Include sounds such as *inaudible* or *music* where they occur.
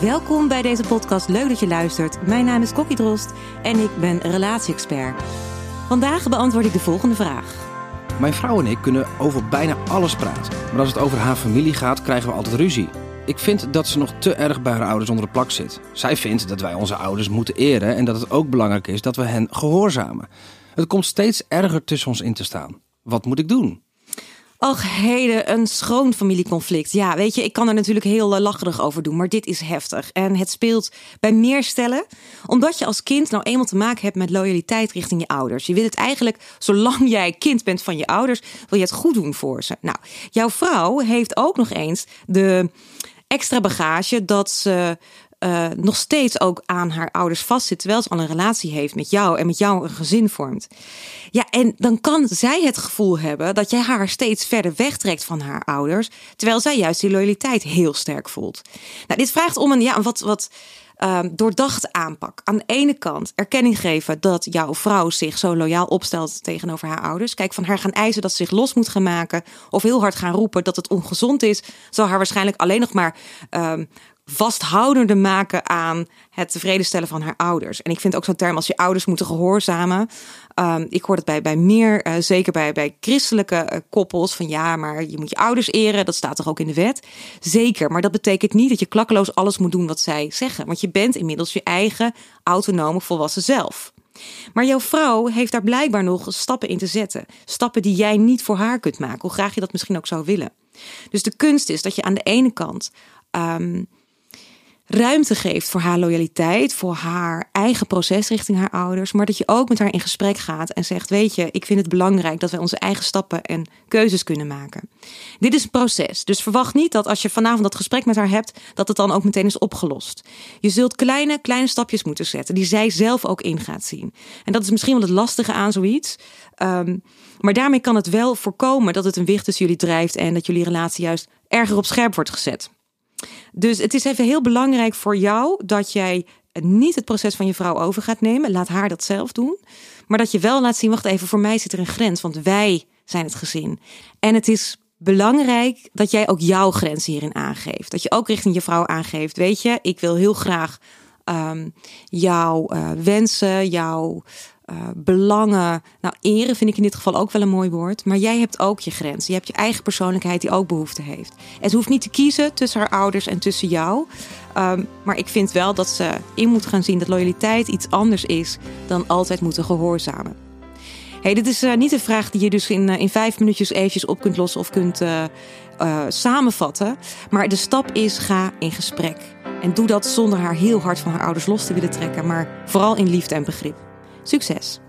welkom bij deze podcast. Leuk dat je luistert. Mijn naam is Kokkie Drost en ik ben relatie-expert. Vandaag beantwoord ik de volgende vraag. Mijn vrouw en ik kunnen over bijna alles praten. Maar als het over haar familie gaat, krijgen we altijd ruzie. Ik vind dat ze nog te erg bij haar ouders onder de plak zit. Zij vindt dat wij onze ouders moeten eren en dat het ook belangrijk is dat we hen gehoorzamen. Het komt steeds erger tussen ons in te staan. Wat moet ik doen? Och, heden, een schoon familieconflict. Ja, weet je, ik kan er natuurlijk heel uh, lacherig over doen, maar dit is heftig. En het speelt bij meer stellen, omdat je als kind nou eenmaal te maken hebt met loyaliteit richting je ouders. Je wil het eigenlijk, zolang *laughs* jij kind bent van je ouders, wil je het goed doen voor ze. Nou, jouw vrouw heeft ook nog eens de extra bagage dat ze uh, nog steeds ook aan haar ouders vastzit, terwijl ze al een relatie heeft met jou en met jou een gezin vormt. Ja, en dan kan zij het gevoel hebben dat jij haar steeds verder wegtrekt van haar ouders, terwijl zij juist die loyaliteit heel sterk voelt. Nou, dit vraagt om een, ja, wat, wat um, doordachte aanpak. Aan de ene kant erkenning geven dat jouw vrouw zich zo loyaal opstelt tegenover haar ouders. Kijk, van haar gaan eisen dat ze zich los moet gaan maken. Of heel hard gaan roepen dat het ongezond is. Zal haar waarschijnlijk alleen nog maar um, vasthoudender maken aan het tevreden stellen van haar ouders. En ik vind ook zo'n term als je ouders moeten gehoorzamen. Um, ik hoor het bij, bij meer, uh, zeker bij, bij christelijke uh, koppels, van ja, maar je moet je ouders eren, dat staat toch ook in de wet? Zeker, maar dat betekent niet dat je klakkeloos alles moet doen wat zij zeggen. Want je bent inmiddels je eigen autonome volwassen zelf. Maar jouw vrouw heeft daar blijkbaar nog stappen in te zetten. Stappen die jij niet voor haar kunt maken, hoe graag je dat misschien ook zou willen. Dus de kunst is dat je aan de ene kant um, ruimte geeft voor haar loyaliteit, voor haar eigen proces richting haar ouders, maar dat je ook met haar in gesprek gaat en zegt: Weet je, ik vind het belangrijk dat wij onze eigen stappen en keuzes kunnen maken. Dit is een proces, dus verwacht niet dat als je vanavond dat gesprek met haar hebt, dat het dan ook meteen is opgelost. Je zult kleine, kleine stapjes moeten zetten die zij zelf ook in gaat zien. En dat is misschien wel het lastige aan zoiets. Um, maar daarmee kan het wel voorkomen dat het een wicht tussen jullie drijft en dat jullie relatie juist erger op scherp wordt gezet. Dus het is even heel belangrijk voor jou dat jij niet het proces van je vrouw over gaat nemen. Laat haar dat zelf doen. Maar dat je wel laat zien, wacht even, voor mij zit er een grens. Want wij zijn het gezin. En het is belangrijk dat jij ook jouw grens hierin aangeeft. Dat je ook richting je vrouw aangeeft. Weet je, ik wil heel graag um, jouw uh, wensen, jouw uh, belangen. Nou, eren vind ik in dit geval ook wel een mooi woord. Maar jij hebt ook je grens. Je hebt je eigen persoonlijkheid die ook behoefte heeft. Het hoeft niet te kiezen tussen haar ouders en tussen jou. Um, maar ik vind wel dat ze in moet gaan zien dat loyaliteit iets anders is dan altijd moeten gehoorzamen. Hey, dit is uh, niet een vraag die je dus in, uh, in vijf minuutjes eventjes op kunt lossen of kunt samenvatten. Maar de stap is: ga in gesprek. En doe dat zonder haar heel hard van haar ouders los te willen trekken, maar vooral in liefde en begrip. Succes!